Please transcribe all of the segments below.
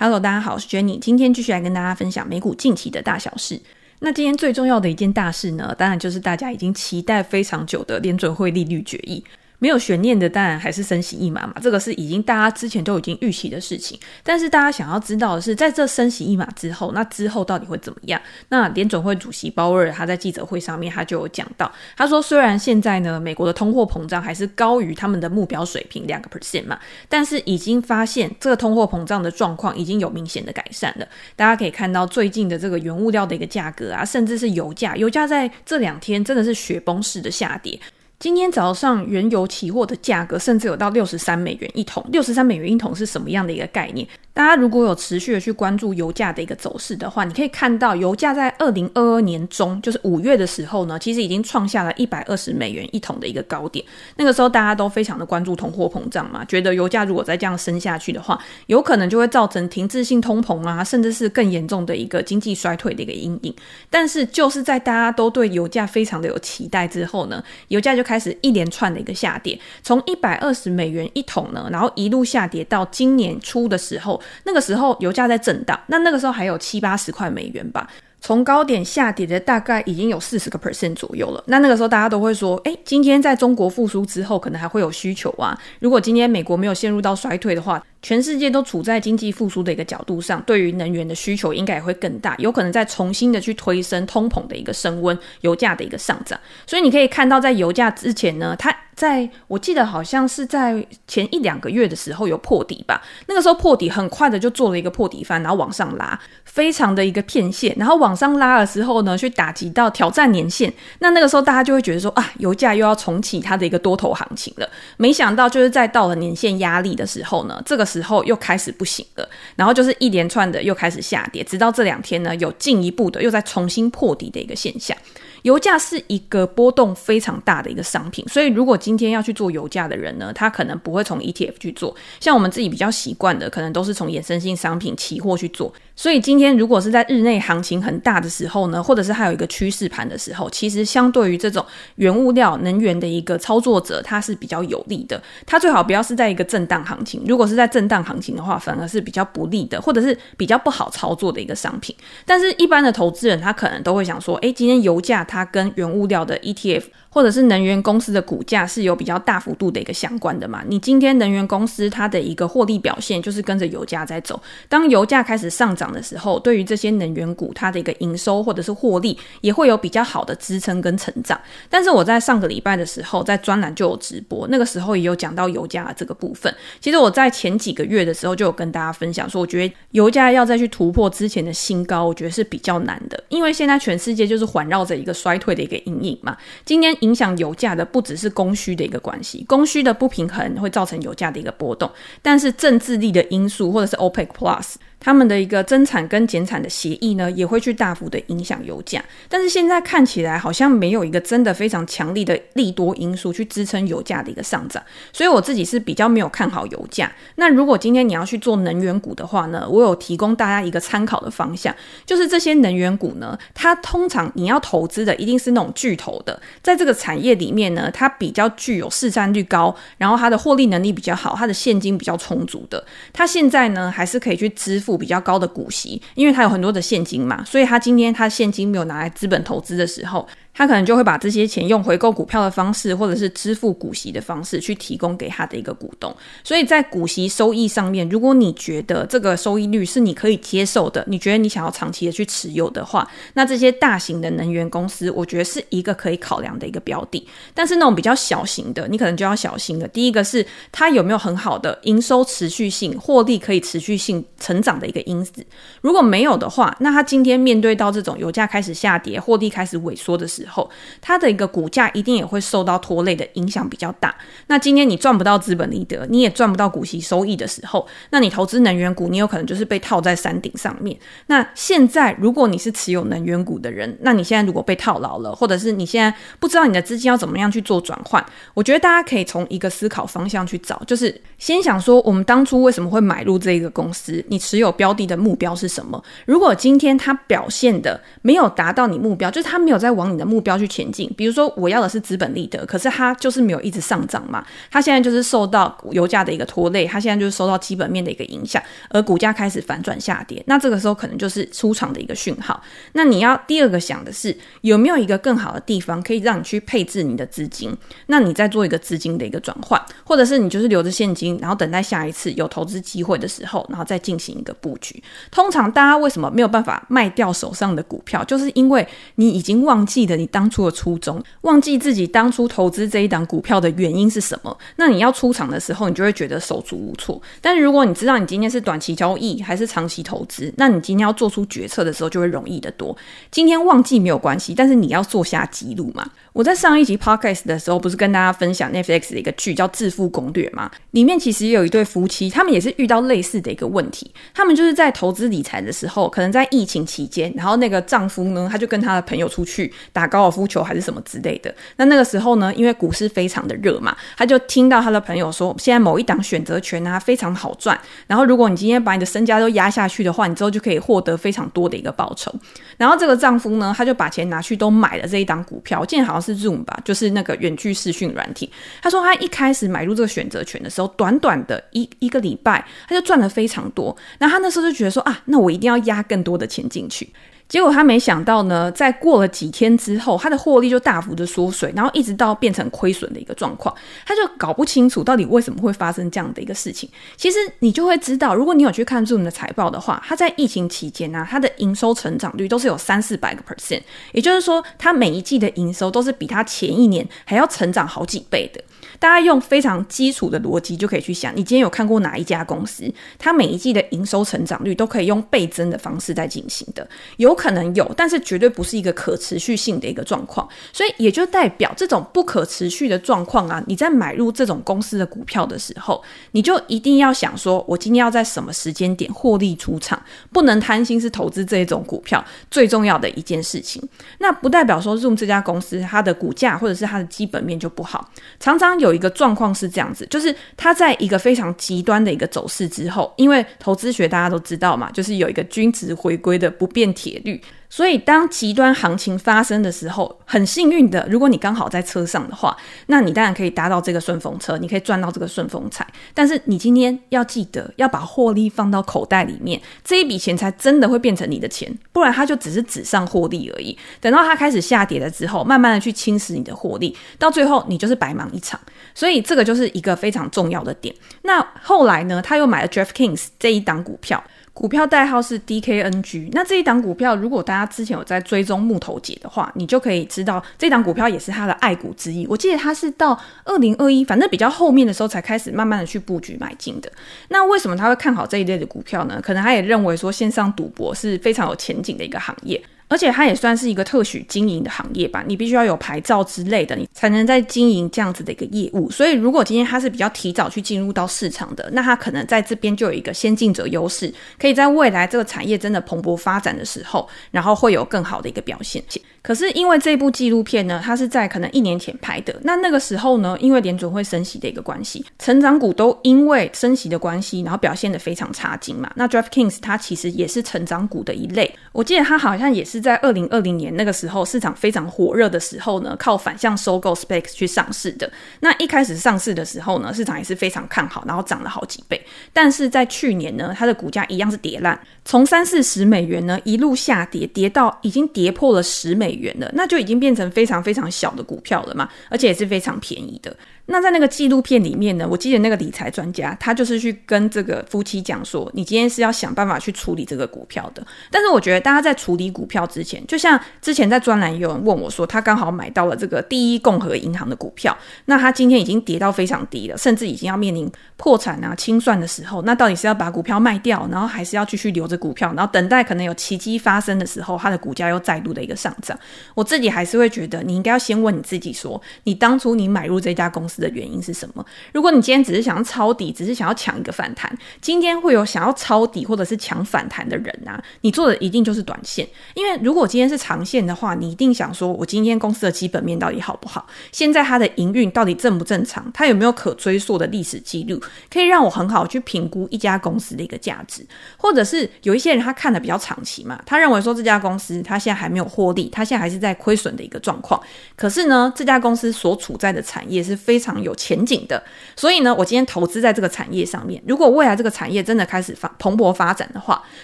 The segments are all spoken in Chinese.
Hello，大家好，我是 Jenny，今天继续来跟大家分享美股近期的大小事。那今天最重要的一件大事呢，当然就是大家已经期待非常久的联准会利率决议。没有悬念的，当然还是升息一码嘛，这个是已经大家之前都已经预期的事情。但是大家想要知道的是，在这升息一码之后，那之后到底会怎么样？那联准会主席鲍威尔他在记者会上面他就有讲到，他说虽然现在呢，美国的通货膨胀还是高于他们的目标水平两个 percent 嘛，但是已经发现这个通货膨胀的状况已经有明显的改善了。大家可以看到最近的这个原物料的一个价格啊，甚至是油价，油价在这两天真的是雪崩式的下跌。今天早上原油期货的价格甚至有到六十三美元一桶，六十三美元一桶是什么样的一个概念？大家如果有持续的去关注油价的一个走势的话，你可以看到油价在二零二二年中，就是五月的时候呢，其实已经创下了一百二十美元一桶的一个高点。那个时候大家都非常的关注通货膨胀嘛，觉得油价如果再这样升下去的话，有可能就会造成停滞性通膨啊，甚至是更严重的一个经济衰退的一个阴影。但是就是在大家都对油价非常的有期待之后呢，油价就开始一连串的一个下跌，从一百二十美元一桶呢，然后一路下跌到今年初的时候。那个时候油价在震荡，那那个时候还有七八十块美元吧，从高点下跌的大概已经有四十个 percent 左右了。那那个时候大家都会说，哎，今天在中国复苏之后，可能还会有需求啊。如果今天美国没有陷入到衰退的话，全世界都处在经济复苏的一个角度上，对于能源的需求应该也会更大，有可能再重新的去推升通膨的一个升温，油价的一个上涨。所以你可以看到，在油价之前呢，它。在我记得好像是在前一两个月的时候有破底吧，那个时候破底很快的就做了一个破底翻，然后往上拉，非常的一个骗线，然后往上拉的时候呢，去打击到挑战年线，那那个时候大家就会觉得说啊，油价又要重启它的一个多头行情了。没想到就是在到了年线压力的时候呢，这个时候又开始不行了，然后就是一连串的又开始下跌，直到这两天呢有进一步的又在重新破底的一个现象。油价是一个波动非常大的一个商品，所以如果今天要去做油价的人呢，他可能不会从 ETF 去做，像我们自己比较习惯的，可能都是从衍生性商品期货去做。所以今天如果是在日内行情很大的时候呢，或者是还有一个趋势盘的时候，其实相对于这种原物料能源的一个操作者，它是比较有利的。它最好不要是在一个震荡行情，如果是在震荡行情的话，反而是比较不利的，或者是比较不好操作的一个商品。但是，一般的投资人他可能都会想说，诶，今天油价它跟原物料的 ETF。或者是能源公司的股价是有比较大幅度的一个相关的嘛？你今天能源公司它的一个获利表现就是跟着油价在走。当油价开始上涨的时候，对于这些能源股它的一个营收或者是获利也会有比较好的支撑跟成长。但是我在上个礼拜的时候在专栏就有直播，那个时候也有讲到油价的这个部分。其实我在前几个月的时候就有跟大家分享说，我觉得油价要再去突破之前的新高，我觉得是比较难的，因为现在全世界就是环绕着一个衰退的一个阴影嘛。今天。影响油价的不只是供需的一个关系，供需的不平衡会造成油价的一个波动，但是政治力的因素或者是 OPEC Plus。他们的一个增产跟减产的协议呢，也会去大幅的影响油价。但是现在看起来好像没有一个真的非常强力的利多因素去支撑油价的一个上涨，所以我自己是比较没有看好油价。那如果今天你要去做能源股的话呢，我有提供大家一个参考的方向，就是这些能源股呢，它通常你要投资的一定是那种巨头的，在这个产业里面呢，它比较具有市占率高，然后它的获利能力比较好，它的现金比较充足的，它现在呢还是可以去支付。比较高的股息，因为它有很多的现金嘛，所以它今天它现金没有拿来资本投资的时候。他可能就会把这些钱用回购股票的方式，或者是支付股息的方式去提供给他的一个股东。所以在股息收益上面，如果你觉得这个收益率是你可以接受的，你觉得你想要长期的去持有的话，那这些大型的能源公司，我觉得是一个可以考量的一个标的。但是那种比较小型的，你可能就要小心了。第一个是它有没有很好的营收持续性、获利可以持续性成长的一个因子。如果没有的话，那它今天面对到这种油价开始下跌、获利开始萎缩的时候，后，它的一个股价一定也会受到拖累的影响比较大。那今天你赚不到资本利得，你也赚不到股息收益的时候，那你投资能源股，你有可能就是被套在山顶上面。那现在如果你是持有能源股的人，那你现在如果被套牢了，或者是你现在不知道你的资金要怎么样去做转换，我觉得大家可以从一个思考方向去找，就是先想说我们当初为什么会买入这一个公司，你持有标的的目标是什么？如果今天它表现的没有达到你目标，就是它没有在往你的目目标去前进。比如说，我要的是资本利得，可是它就是没有一直上涨嘛，它现在就是受到油价的一个拖累，它现在就是受到基本面的一个影响，而股价开始反转下跌。那这个时候可能就是出场的一个讯号。那你要第二个想的是，有没有一个更好的地方可以让你去配置你的资金？那你再做一个资金的一个转换，或者是你就是留着现金，然后等待下一次有投资机会的时候，然后再进行一个布局。通常大家为什么没有办法卖掉手上的股票，就是因为你已经忘记了你当初的初衷，忘记自己当初投资这一档股票的原因是什么。那你要出场的时候，你就会觉得手足无措。但是如果你知道你今天是短期交易还是长期投资，那你今天要做出决策的时候就会容易得多。今天忘记没有关系，但是你要做下记录嘛。我在上一集 podcast 的时候，不是跟大家分享 Netflix 的一个剧叫《致富攻略》吗？里面其实也有一对夫妻，他们也是遇到类似的一个问题。他们就是在投资理财的时候，可能在疫情期间，然后那个丈夫呢，他就跟他的朋友出去打高尔夫球还是什么之类的。那那个时候呢，因为股市非常的热嘛，他就听到他的朋友说，现在某一档选择权啊非常好赚，然后如果你今天把你的身家都压下去的话，你之后就可以获得非常多的一个报酬。然后这个丈夫呢，他就把钱拿去都买了这一档股票，我记得好像是 Zoom 吧，就是那个远距视讯软体。他说他一开始买入这个选择权的时候，短短的一一个礼拜，他就赚了非常多。那他那时候就觉得说啊，那我一定要压更多的钱进去。结果他没想到呢，在过了几天之后，他的获利就大幅的缩水，然后一直到变成亏损的一个状况，他就搞不清楚到底为什么会发生这样的一个事情。其实你就会知道，如果你有去看 Zoom 的财报的话，他在疫情期间呢、啊，他的营收成长率都是有三四百个 percent，也就是说，他每一季的营收都是比他前一年还要成长好几倍的。大家用非常基础的逻辑就可以去想，你今天有看过哪一家公司，它每一季的营收成长率都可以用倍增的方式在进行的？有可能有，但是绝对不是一个可持续性的一个状况。所以也就代表这种不可持续的状况啊，你在买入这种公司的股票的时候，你就一定要想说，我今天要在什么时间点获利出场，不能贪心是投资这一种股票最重要的一件事情。那不代表说用这家公司它的股价或者是它的基本面就不好，常常有。一个状况是这样子，就是它在一个非常极端的一个走势之后，因为投资学大家都知道嘛，就是有一个均值回归的不变铁。所以，当极端行情发生的时候，很幸运的，如果你刚好在车上的话，那你当然可以搭到这个顺风车，你可以赚到这个顺风财。但是，你今天要记得要把获利放到口袋里面，这一笔钱才真的会变成你的钱，不然它就只是纸上获利而已。等到它开始下跌了之后，慢慢的去侵蚀你的获利，到最后你就是白忙一场。所以，这个就是一个非常重要的点。那后来呢，他又买了 DraftKings 这一档股票。股票代号是 DKNG，那这一档股票，如果大家之前有在追踪木头姐的话，你就可以知道这档股票也是他的爱股之一。我记得他是到二零二一，反正比较后面的时候才开始慢慢的去布局买进的。那为什么他会看好这一类的股票呢？可能他也认为说线上赌博是非常有前景的一个行业。而且它也算是一个特许经营的行业吧，你必须要有牌照之类的，你才能在经营这样子的一个业务。所以，如果今天它是比较提早去进入到市场的，那它可能在这边就有一个先进者优势，可以在未来这个产业真的蓬勃发展的时候，然后会有更好的一个表现。可是因为这部纪录片呢，它是在可能一年前拍的，那那个时候呢，因为联准会升息的一个关系，成长股都因为升息的关系，然后表现的非常差劲嘛。那 DraftKings 它其实也是成长股的一类，我记得它好像也是在二零二零年那个时候市场非常火热的时候呢，靠反向收购 SPACs 去上市的。那一开始上市的时候呢，市场也是非常看好，然后涨了好几倍。但是在去年呢，它的股价一样是跌烂，从三四十美元呢一路下跌，跌到已经跌破了十美。元了，那就已经变成非常非常小的股票了嘛，而且也是非常便宜的。那在那个纪录片里面呢，我记得那个理财专家他就是去跟这个夫妻讲说，你今天是要想办法去处理这个股票的。但是我觉得大家在处理股票之前，就像之前在专栏有人问我说，他刚好买到了这个第一共和银行的股票，那他今天已经跌到非常低了，甚至已经要面临破产啊清算的时候，那到底是要把股票卖掉，然后还是要继续留着股票，然后等待可能有奇迹发生的时候，它的股价又再度的一个上涨？我自己还是会觉得，你应该要先问你自己说，你当初你买入这家公司的原因是什么？如果你今天只是想要抄底，只是想要抢一个反弹，今天会有想要抄底或者是抢反弹的人啊，你做的一定就是短线。因为如果今天是长线的话，你一定想说，我今天公司的基本面到底好不好？现在它的营运到底正不正常？它有没有可追溯的历史记录，可以让我很好去评估一家公司的一个价值？或者是有一些人他看的比较长期嘛，他认为说这家公司他现在还没有获利，他现在还是在亏损的一个状况。可是呢，这家公司所处在的产业是非常有前景的，所以呢，我今天投资在这个产业上面，如果未来这个产业真的开始发蓬勃发展的话，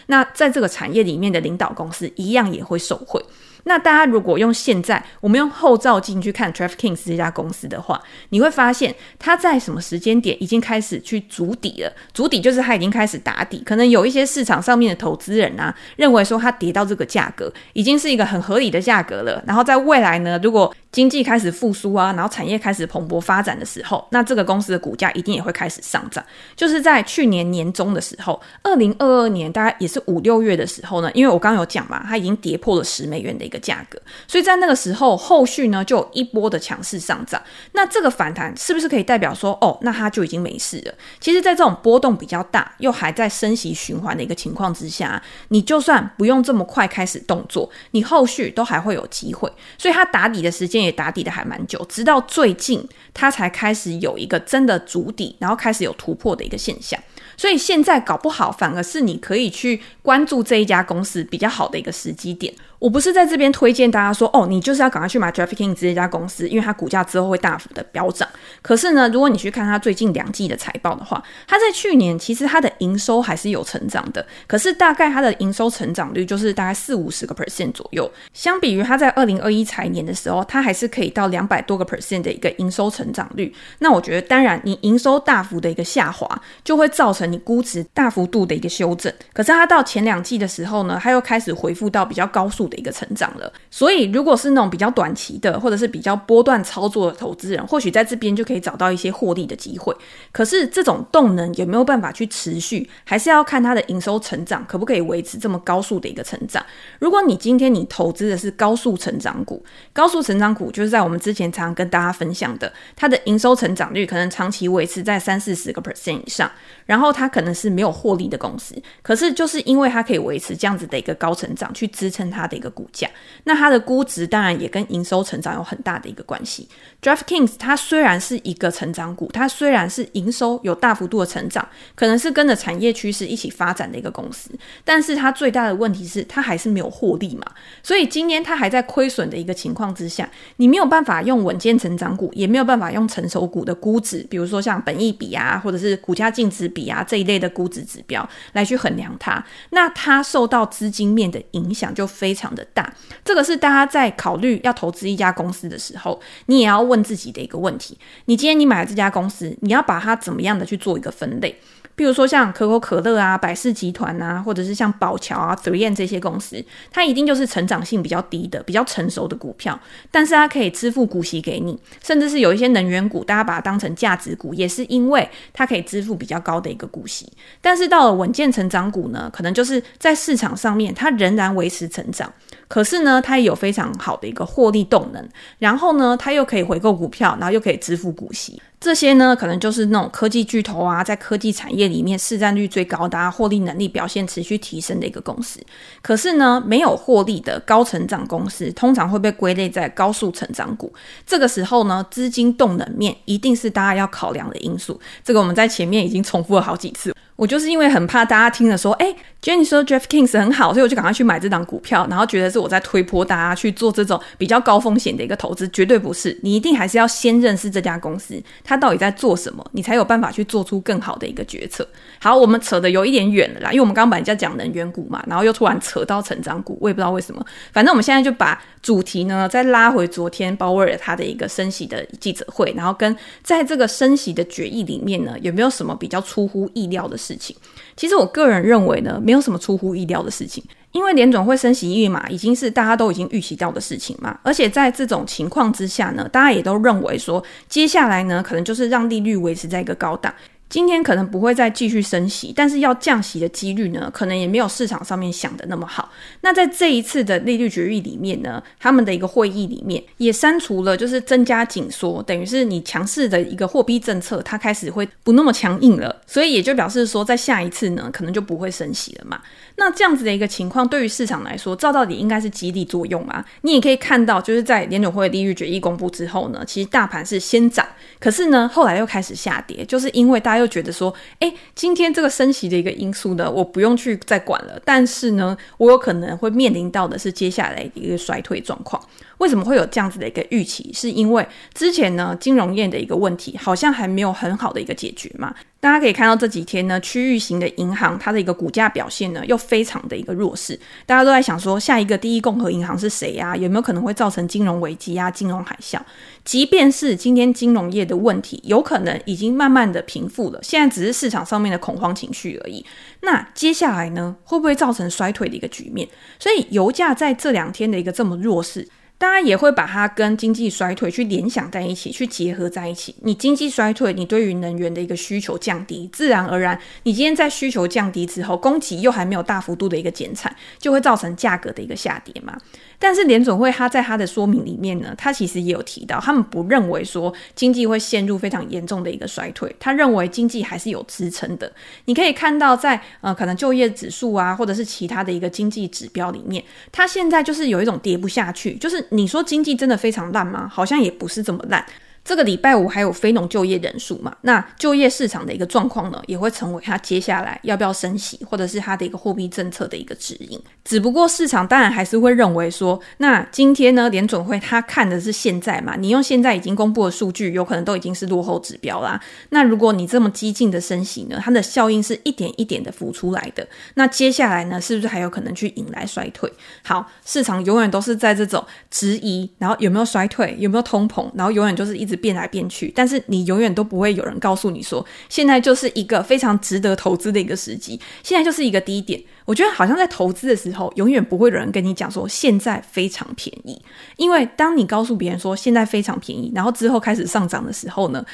那在这个产业里面的领导公司一样也会受贿。那大家如果用现在我们用后照镜去看 DraftKings 这家公司的话，你会发现它在什么时间点已经开始去筑底了？筑底就是它已经开始打底，可能有一些市场上面的投资人啊，认为说它跌到这个价格已经是一个很合理的价格了。然后在未来呢，如果经济开始复苏啊，然后产业开始蓬勃发展的时候，那这个公司的股价一定也会开始上涨。就是在去年年中的时候，二零二二年大概也是五六月的时候呢，因为我刚刚有讲嘛，它已经跌破了十美元的一个价格，所以在那个时候后续呢就有一波的强势上涨。那这个反弹是不是可以代表说，哦，那它就已经没事了？其实，在这种波动比较大又还在升息循环的一个情况之下，你就算不用这么快开始动作，你后续都还会有机会。所以它打底的时间。也打底的还蛮久，直到最近它才开始有一个真的足底，然后开始有突破的一个现象。所以现在搞不好反而是你可以去关注这一家公司比较好的一个时机点。我不是在这边推荐大家说，哦，你就是要赶快去买 DraftKings 这家公司，因为它股价之后会大幅的飙涨。可是呢，如果你去看它最近两季的财报的话，它在去年其实它的营收还是有成长的，可是大概它的营收成长率就是大概四五十个 percent 左右。相比于它在二零二一财年的时候，它还是可以到两百多个 percent 的一个营收成长率。那我觉得，当然你营收大幅的一个下滑，就会造成你估值大幅度的一个修正。可是它到前两季的时候呢，它又开始恢复到比较高速的一个成长了，所以如果是那种比较短期的，或者是比较波段操作的投资人，或许在这边就可以找到一些获利的机会。可是这种动能有没有办法去持续，还是要看它的营收成长可不可以维持这么高速的一个成长。如果你今天你投资的是高速成长股，高速成长股就是在我们之前常常跟大家分享的，它的营收成长率可能长期维持在三四十个 percent 以上，然后它可能是没有获利的公司，可是就是因为它可以维持这样子的一个高成长，去支撑它的一个个股价。那它的估值当然也跟营收成长有很大的一个关系。DraftKings 它虽然是一个成长股，它虽然是营收有大幅度的成长，可能是跟着产业趋势一起发展的一个公司，但是它最大的问题是它还是没有获利嘛。所以今天它还在亏损的一个情况之下，你没有办法用稳健成长股，也没有办法用成熟股的估值，比如说像本益比啊，或者是股价净值比啊这一类的估值指标来去衡量它。那它受到资金面的影响就非常常的大。这个是大家在考虑要投资一家公司的时候，你也要问自己的一个问题：你今天你买了这家公司，你要把它怎么样的去做一个分类？比如说像可口可乐啊、百事集团啊，或者是像宝桥啊、3M 这些公司，它一定就是成长性比较低的、比较成熟的股票，但是它可以支付股息给你，甚至是有一些能源股，大家把它当成价值股，也是因为它可以支付比较高的一个股息。但是到了稳健成长股呢，可能就是在市场上面它仍然维持成长，可是呢，它也有非常好的一个获利动能，然后呢，它又可以回购股票，然后又可以支付股息。这些呢，可能就是那种科技巨头啊，在科技产业里面市占率最高的、获利能力表现持续提升的一个公司。可是呢，没有获利的高成长公司，通常会被归类在高速成长股。这个时候呢，资金动能面一定是大家要考量的因素。这个我们在前面已经重复了好几次。我就是因为很怕大家听了说，哎，Jenny 说 Jeff Kings 很好，所以我就赶快去买这档股票，然后觉得是我在推波大家去做这种比较高风险的一个投资，绝对不是。你一定还是要先认识这家公司，它到底在做什么，你才有办法去做出更好的一个决策。好，我们扯的有一点远了啦，因为我们刚刚本来在讲能源股嘛，然后又突然扯到成长股，我也不知道为什么。反正我们现在就把主题呢再拉回昨天鲍威尔他的一个升息的记者会，然后跟在这个升息的决议里面呢，有没有什么比较出乎意料的事情？其实我个人认为呢，没有什么出乎意料的事情，因为联总会升息一码嘛，已经是大家都已经预期到的事情嘛。而且在这种情况之下呢，大家也都认为说，接下来呢，可能就是让利率维持在一个高档。今天可能不会再继续升息，但是要降息的几率呢，可能也没有市场上面想的那么好。那在这一次的利率决议里面呢，他们的一个会议里面也删除了，就是增加紧缩，等于是你强势的一个货币政策，它开始会不那么强硬了。所以也就表示说，在下一次呢，可能就不会升息了嘛。那这样子的一个情况，对于市场来说，照到底应该是激励作用啊。你也可以看到，就是在联准会利率决议公布之后呢，其实大盘是先涨，可是呢，后来又开始下跌，就是因为大家又觉得说，哎，今天这个升息的一个因素呢，我不用去再管了。但是呢，我有可能会面临到的是接下来一个衰退状况。为什么会有这样子的一个预期？是因为之前呢，金融业的一个问题好像还没有很好的一个解决嘛。大家可以看到这几天呢，区域型的银行它的一个股价表现呢，又非常的一个弱势。大家都在想说，下一个第一共和银行是谁呀？有没有可能会造成金融危机啊、金融海啸？即便是今天金融业的问题，有可能已经慢慢的平复了，现在只是市场上面的恐慌情绪而已。那接下来呢，会不会造成衰退的一个局面？所以油价在这两天的一个这么弱势。大家也会把它跟经济衰退去联想在一起，去结合在一起。你经济衰退，你对于能源的一个需求降低，自然而然，你今天在需求降低之后，供给又还没有大幅度的一个减产，就会造成价格的一个下跌嘛。但是联总会他在他的说明里面呢，他其实也有提到，他们不认为说经济会陷入非常严重的一个衰退，他认为经济还是有支撑的。你可以看到在呃可能就业指数啊，或者是其他的一个经济指标里面，它现在就是有一种跌不下去，就是你说经济真的非常烂吗？好像也不是这么烂。这个礼拜五还有非农就业人数嘛？那就业市场的一个状况呢，也会成为他接下来要不要升息，或者是他的一个货币政策的一个指引。只不过市场当然还是会认为说，那今天呢，联准会他看的是现在嘛？你用现在已经公布的数据，有可能都已经是落后指标啦。那如果你这么激进的升息呢，它的效应是一点一点的浮出来的。那接下来呢，是不是还有可能去引来衰退？好，市场永远都是在这种质疑，然后有没有衰退，有没有通膨，然后永远就是一直。变来变去，但是你永远都不会有人告诉你说，现在就是一个非常值得投资的一个时机，现在就是一个低点。我觉得好像在投资的时候，永远不会有人跟你讲说现在非常便宜，因为当你告诉别人说现在非常便宜，然后之后开始上涨的时候呢，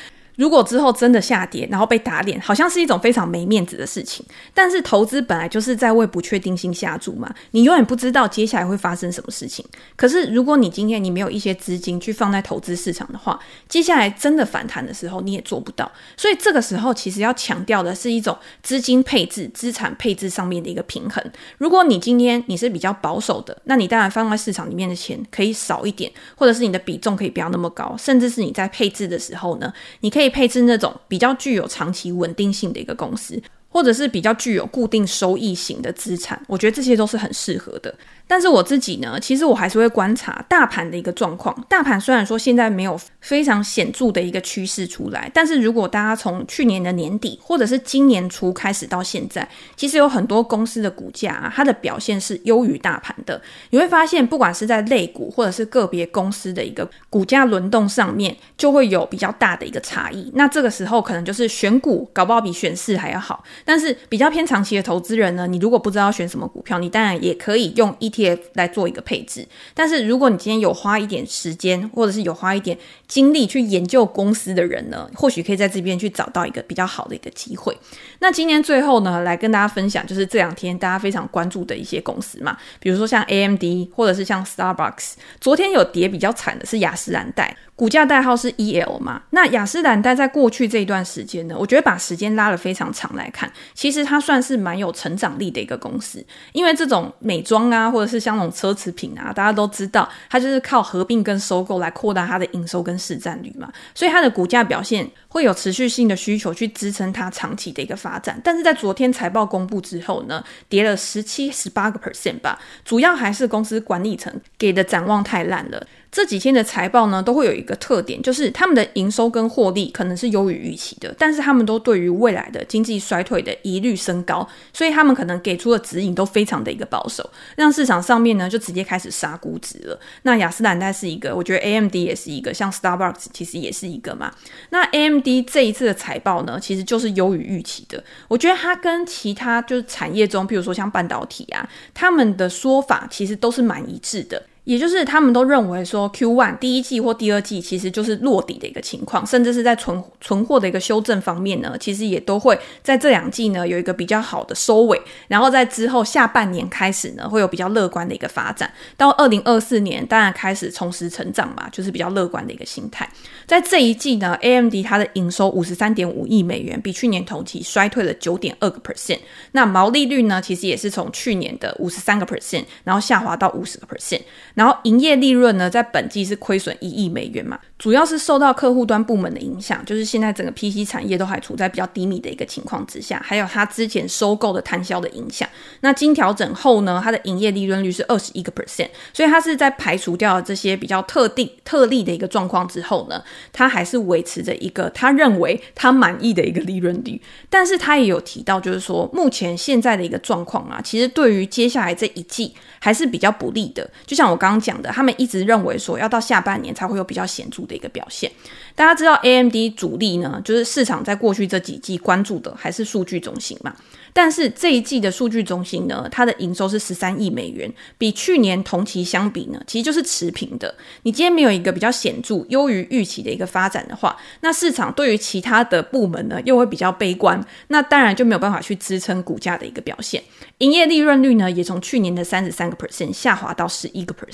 如果之后真的下跌，然后被打脸，好像是一种非常没面子的事情。但是投资本来就是在为不确定性下注嘛，你永远不知道接下来会发生什么事情。可是如果你今天你没有一些资金去放在投资市场的话，接下来真的反弹的时候你也做不到。所以这个时候其实要强调的是一种资金配置、资产配置上面的一个平衡。如果你今天你是比较保守的，那你当然放在市场里面的钱可以少一点，或者是你的比重可以不要那么高，甚至是你在配置的时候呢，你可以。配置那种比较具有长期稳定性的一个公司，或者是比较具有固定收益型的资产，我觉得这些都是很适合的。但是我自己呢，其实我还是会观察大盘的一个状况。大盘虽然说现在没有非常显著的一个趋势出来，但是如果大家从去年的年底或者是今年初开始到现在，其实有很多公司的股价啊，它的表现是优于大盘的。你会发现，不管是在类股或者是个别公司的一个股价轮动上面，就会有比较大的一个差异。那这个时候可能就是选股搞不好比选市还要好。但是比较偏长期的投资人呢，你如果不知道选什么股票，你当然也可以用 ETF。来做一个配置，但是如果你今天有花一点时间，或者是有花一点精力去研究公司的人呢，或许可以在这边去找到一个比较好的一个机会。那今天最后呢，来跟大家分享，就是这两天大家非常关注的一些公司嘛，比如说像 AMD，或者是像 Starbucks。昨天有跌比较惨的是雅诗兰黛。股价代号是 EL 嘛？那雅诗兰黛在过去这一段时间呢，我觉得把时间拉得非常长来看，其实它算是蛮有成长力的一个公司。因为这种美妆啊，或者是像那种奢侈品啊，大家都知道，它就是靠合并跟收购来扩大它的营收跟市占率嘛，所以它的股价表现会有持续性的需求去支撑它长期的一个发展。但是在昨天财报公布之后呢，跌了十七、十八个 percent 吧，主要还是公司管理层给的展望太烂了。这几天的财报呢，都会有一个特点，就是他们的营收跟获利可能是优于预期的，但是他们都对于未来的经济衰退的疑虑升高，所以他们可能给出的指引都非常的一个保守，让市场上面呢就直接开始杀估值了。那雅诗兰黛是一个，我觉得 AMD 也是一个，像 Starbucks 其实也是一个嘛。那 AMD 这一次的财报呢，其实就是优于预期的。我觉得它跟其他就是产业中，譬如说像半导体啊，他们的说法其实都是蛮一致的。也就是他们都认为说 Q one 第一季或第二季其实就是落底的一个情况，甚至是在存存货的一个修正方面呢，其实也都会在这两季呢有一个比较好的收尾，然后在之后下半年开始呢会有比较乐观的一个发展，到二零二四年当然开始重拾成长嘛，就是比较乐观的一个心态。在这一季呢，AMD 它的营收五十三点五亿美元，比去年同期衰退了九点二个 percent，那毛利率呢其实也是从去年的五十三个 percent，然后下滑到五十个 percent。然后营业利润呢，在本季是亏损一亿美元嘛，主要是受到客户端部门的影响，就是现在整个 PC 产业都还处在比较低迷的一个情况之下，还有它之前收购的摊销的影响。那经调整后呢，它的营业利润率是二十一个 percent，所以它是在排除掉这些比较特定特例的一个状况之后呢，它还是维持着一个他认为他满意的一个利润率。但是他也有提到，就是说目前现在的一个状况啊，其实对于接下来这一季还是比较不利的。就像我刚刚讲的，他们一直认为说要到下半年才会有比较显著的一个表现。大家知道 AMD 主力呢，就是市场在过去这几季关注的还是数据中心嘛。但是这一季的数据中心呢，它的营收是十三亿美元，比去年同期相比呢，其实就是持平的。你今天没有一个比较显著优于预期的一个发展的话，那市场对于其他的部门呢，又会比较悲观，那当然就没有办法去支撑股价的一个表现。营业利润率呢，也从去年的三十三个 percent 下滑到十一个 percent。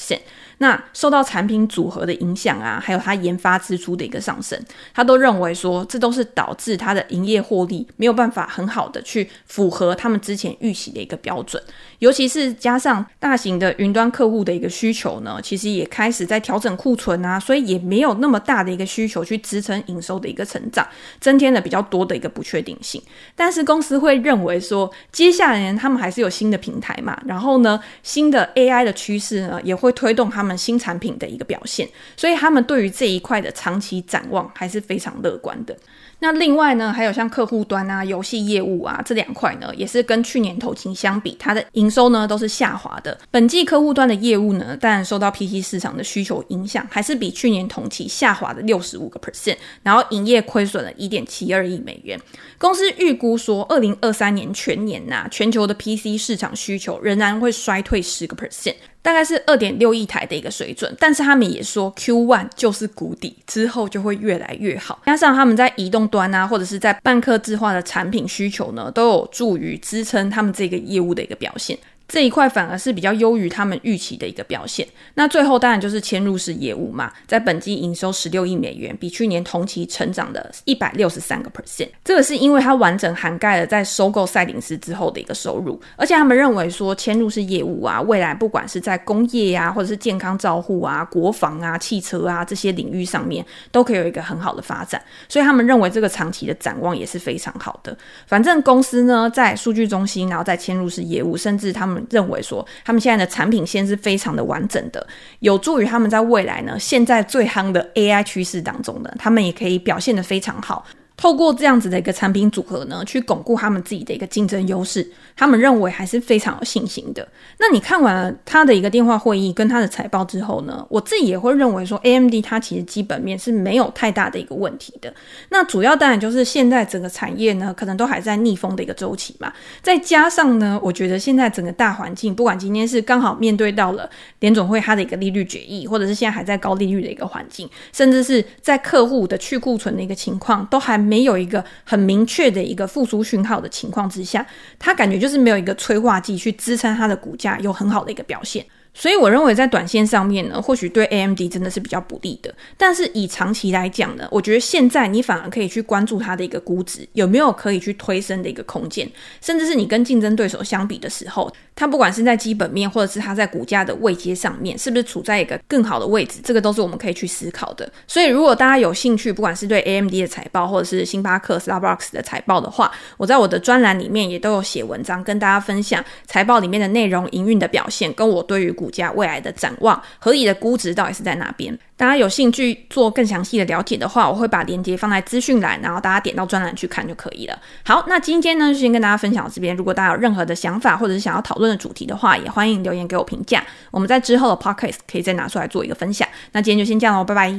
那受到产品组合的影响啊，还有它研发支出的一个上升，他都认为说，这都是导致它的营业获利没有办法很好的去符合他们之前预期的一个标准。尤其是加上大型的云端客户的一个需求呢，其实也开始在调整库存啊，所以也没有那么大的一个需求去支撑营收的一个成长，增添了比较多的一个不确定性。但是公司会认为说，接下来他们还是有新的平台嘛，然后呢，新的 AI 的趋势呢，也会会推动他们新产品的一个表现，所以他们对于这一块的长期展望还是非常乐观的。那另外呢，还有像客户端啊、游戏业务啊这两块呢，也是跟去年同期相比，它的营收呢都是下滑的。本季客户端的业务呢，当然受到 PC 市场的需求影响，还是比去年同期下滑了六十五个 percent，然后营业亏损了一点七二亿美元。公司预估说，二零二三年全年呐、全球的 PC 市场需求仍然会衰退十个 percent。大概是二点六亿台的一个水准，但是他们也说 Q one 就是谷底，之后就会越来越好。加上他们在移动端啊，或者是在半客制化的产品需求呢，都有助于支撑他们这个业务的一个表现。这一块反而是比较优于他们预期的一个表现。那最后当然就是嵌入式业务嘛，在本季营收十六亿美元，比去年同期成长了一百六十三个 percent。这个是因为它完整涵盖了在收购赛灵思之后的一个收入，而且他们认为说嵌入式业务啊，未来不管是在工业呀、啊，或者是健康照护啊、国防啊、汽车啊这些领域上面，都可以有一个很好的发展。所以他们认为这个长期的展望也是非常好的。反正公司呢，在数据中心，然后在嵌入式业务，甚至他们。认为说，他们现在的产品线是非常的完整的，有助于他们在未来呢，现在最夯的 AI 趋势当中呢，他们也可以表现得非常好。透过这样子的一个产品组合呢，去巩固他们自己的一个竞争优势，他们认为还是非常有信心的。那你看完了他的一个电话会议跟他的财报之后呢，我自己也会认为说，AMD 它其实基本面是没有太大的一个问题的。那主要当然就是现在整个产业呢，可能都还在逆风的一个周期嘛，再加上呢，我觉得现在整个大环境，不管今天是刚好面对到了联总会它的一个利率决议，或者是现在还在高利率的一个环境，甚至是在客户的去库存的一个情况，都还。没有一个很明确的一个复苏讯号的情况之下，他感觉就是没有一个催化剂去支撑它的股价有很好的一个表现。所以我认为在短线上面呢，或许对 AMD 真的是比较不利的。但是以长期来讲呢，我觉得现在你反而可以去关注它的一个估值有没有可以去推升的一个空间，甚至是你跟竞争对手相比的时候，它不管是在基本面或者是它在股价的位阶上面，是不是处在一个更好的位置，这个都是我们可以去思考的。所以如果大家有兴趣，不管是对 AMD 的财报或者是星巴克 Starbucks 的财报的话，我在我的专栏里面也都有写文章跟大家分享财报里面的内容、营运的表现，跟我对于股。价未来的展望，合理的估值到底是在哪边？大家有兴趣做更详细的了解的话，我会把链接放在资讯栏，然后大家点到专栏去看就可以了。好，那今天呢就先跟大家分享到这边。如果大家有任何的想法或者是想要讨论论的主题的话，也欢迎留言给我评价。我们在之后的 podcast 可以再拿出来做一个分享。那今天就先这样喽，拜拜。